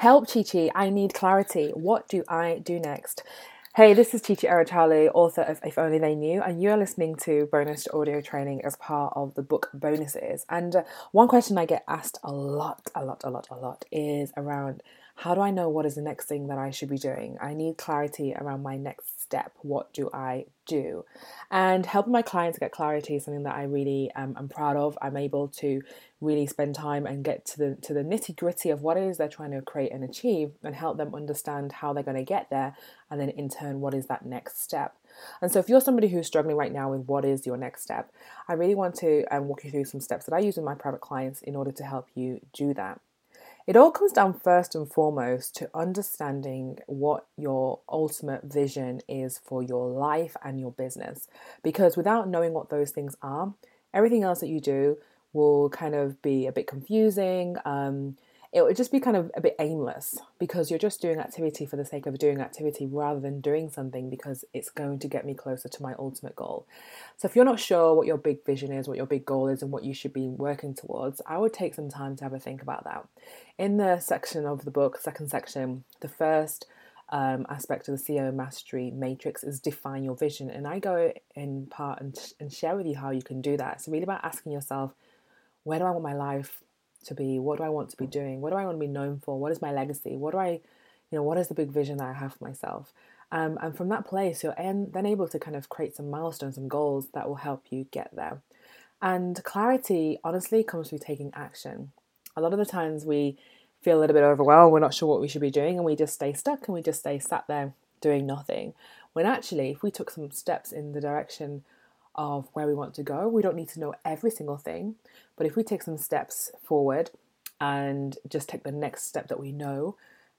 Help, Chi Chi. I need clarity. What do I do next? Hey, this is Chi Chi Arachale, author of If Only They Knew, and you are listening to bonus audio training as part of the book Bonuses. And uh, one question I get asked a lot, a lot, a lot, a lot is around how do I know what is the next thing that I should be doing? I need clarity around my next step. What do I do? And helping my clients get clarity is something that I really um, am proud of. I'm able to really spend time and get to the to the nitty gritty of what it is they're trying to create and achieve, and help them understand how they're going to get there, and then in turn, what is that next step. And so, if you're somebody who's struggling right now with what is your next step, I really want to um, walk you through some steps that I use with my private clients in order to help you do that. It all comes down first and foremost to understanding what your ultimate vision is for your life and your business. Because without knowing what those things are, everything else that you do will kind of be a bit confusing. Um, it would just be kind of a bit aimless because you're just doing activity for the sake of doing activity rather than doing something because it's going to get me closer to my ultimate goal. So, if you're not sure what your big vision is, what your big goal is, and what you should be working towards, I would take some time to have a think about that. In the section of the book, second section, the first um, aspect of the CEO Mastery Matrix is define your vision. And I go in part and, and share with you how you can do that. It's really about asking yourself, where do I want my life to be? What do I want to be doing? What do I want to be known for? What is my legacy? What do I, you know, what is the big vision that I have for myself? Um, and from that place, you're en- then able to kind of create some milestones, some goals that will help you get there. And clarity, honestly, comes through taking action. A lot of the times we feel a little bit overwhelmed, we're not sure what we should be doing, and we just stay stuck and we just stay sat there doing nothing. When actually, if we took some steps in the direction of where we want to go. We don't need to know every single thing, but if we take some steps forward and just take the next step that we know,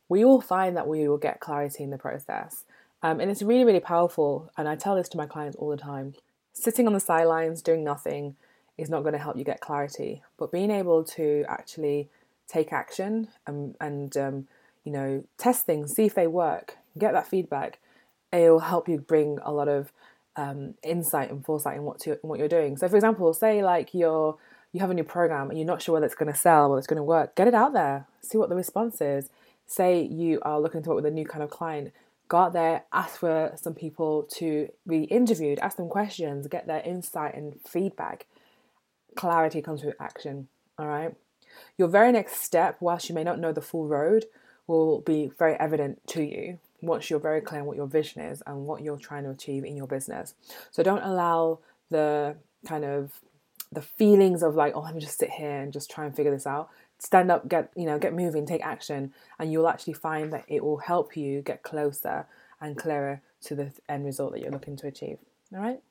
we will find that we will get clarity in the process. Um, and it's really, really powerful. And I tell this to my clients all the time sitting on the sidelines, doing nothing, is not going to help you get clarity. But being able to actually take action and, and um, you know, test things, see if they work, get that feedback, it will help you bring a lot of um, insight and foresight in what to, what you're doing. So, for example, say like you're you have a new program and you're not sure whether it's going to sell, whether it's going to work. Get it out there, see what the response is. Say you are looking to work with a new kind of client, go out there, ask for some people to be interviewed, ask them questions, get their insight and feedback. Clarity comes with action. All right. Your very next step, whilst you may not know the full road, will be very evident to you once you're very clear on what your vision is and what you're trying to achieve in your business. So don't allow the kind of the feelings of like, oh, let me just sit here and just try and figure this out. Stand up, get you know, get moving, take action, and you'll actually find that it will help you get closer and clearer to the end result that you're looking to achieve. All right.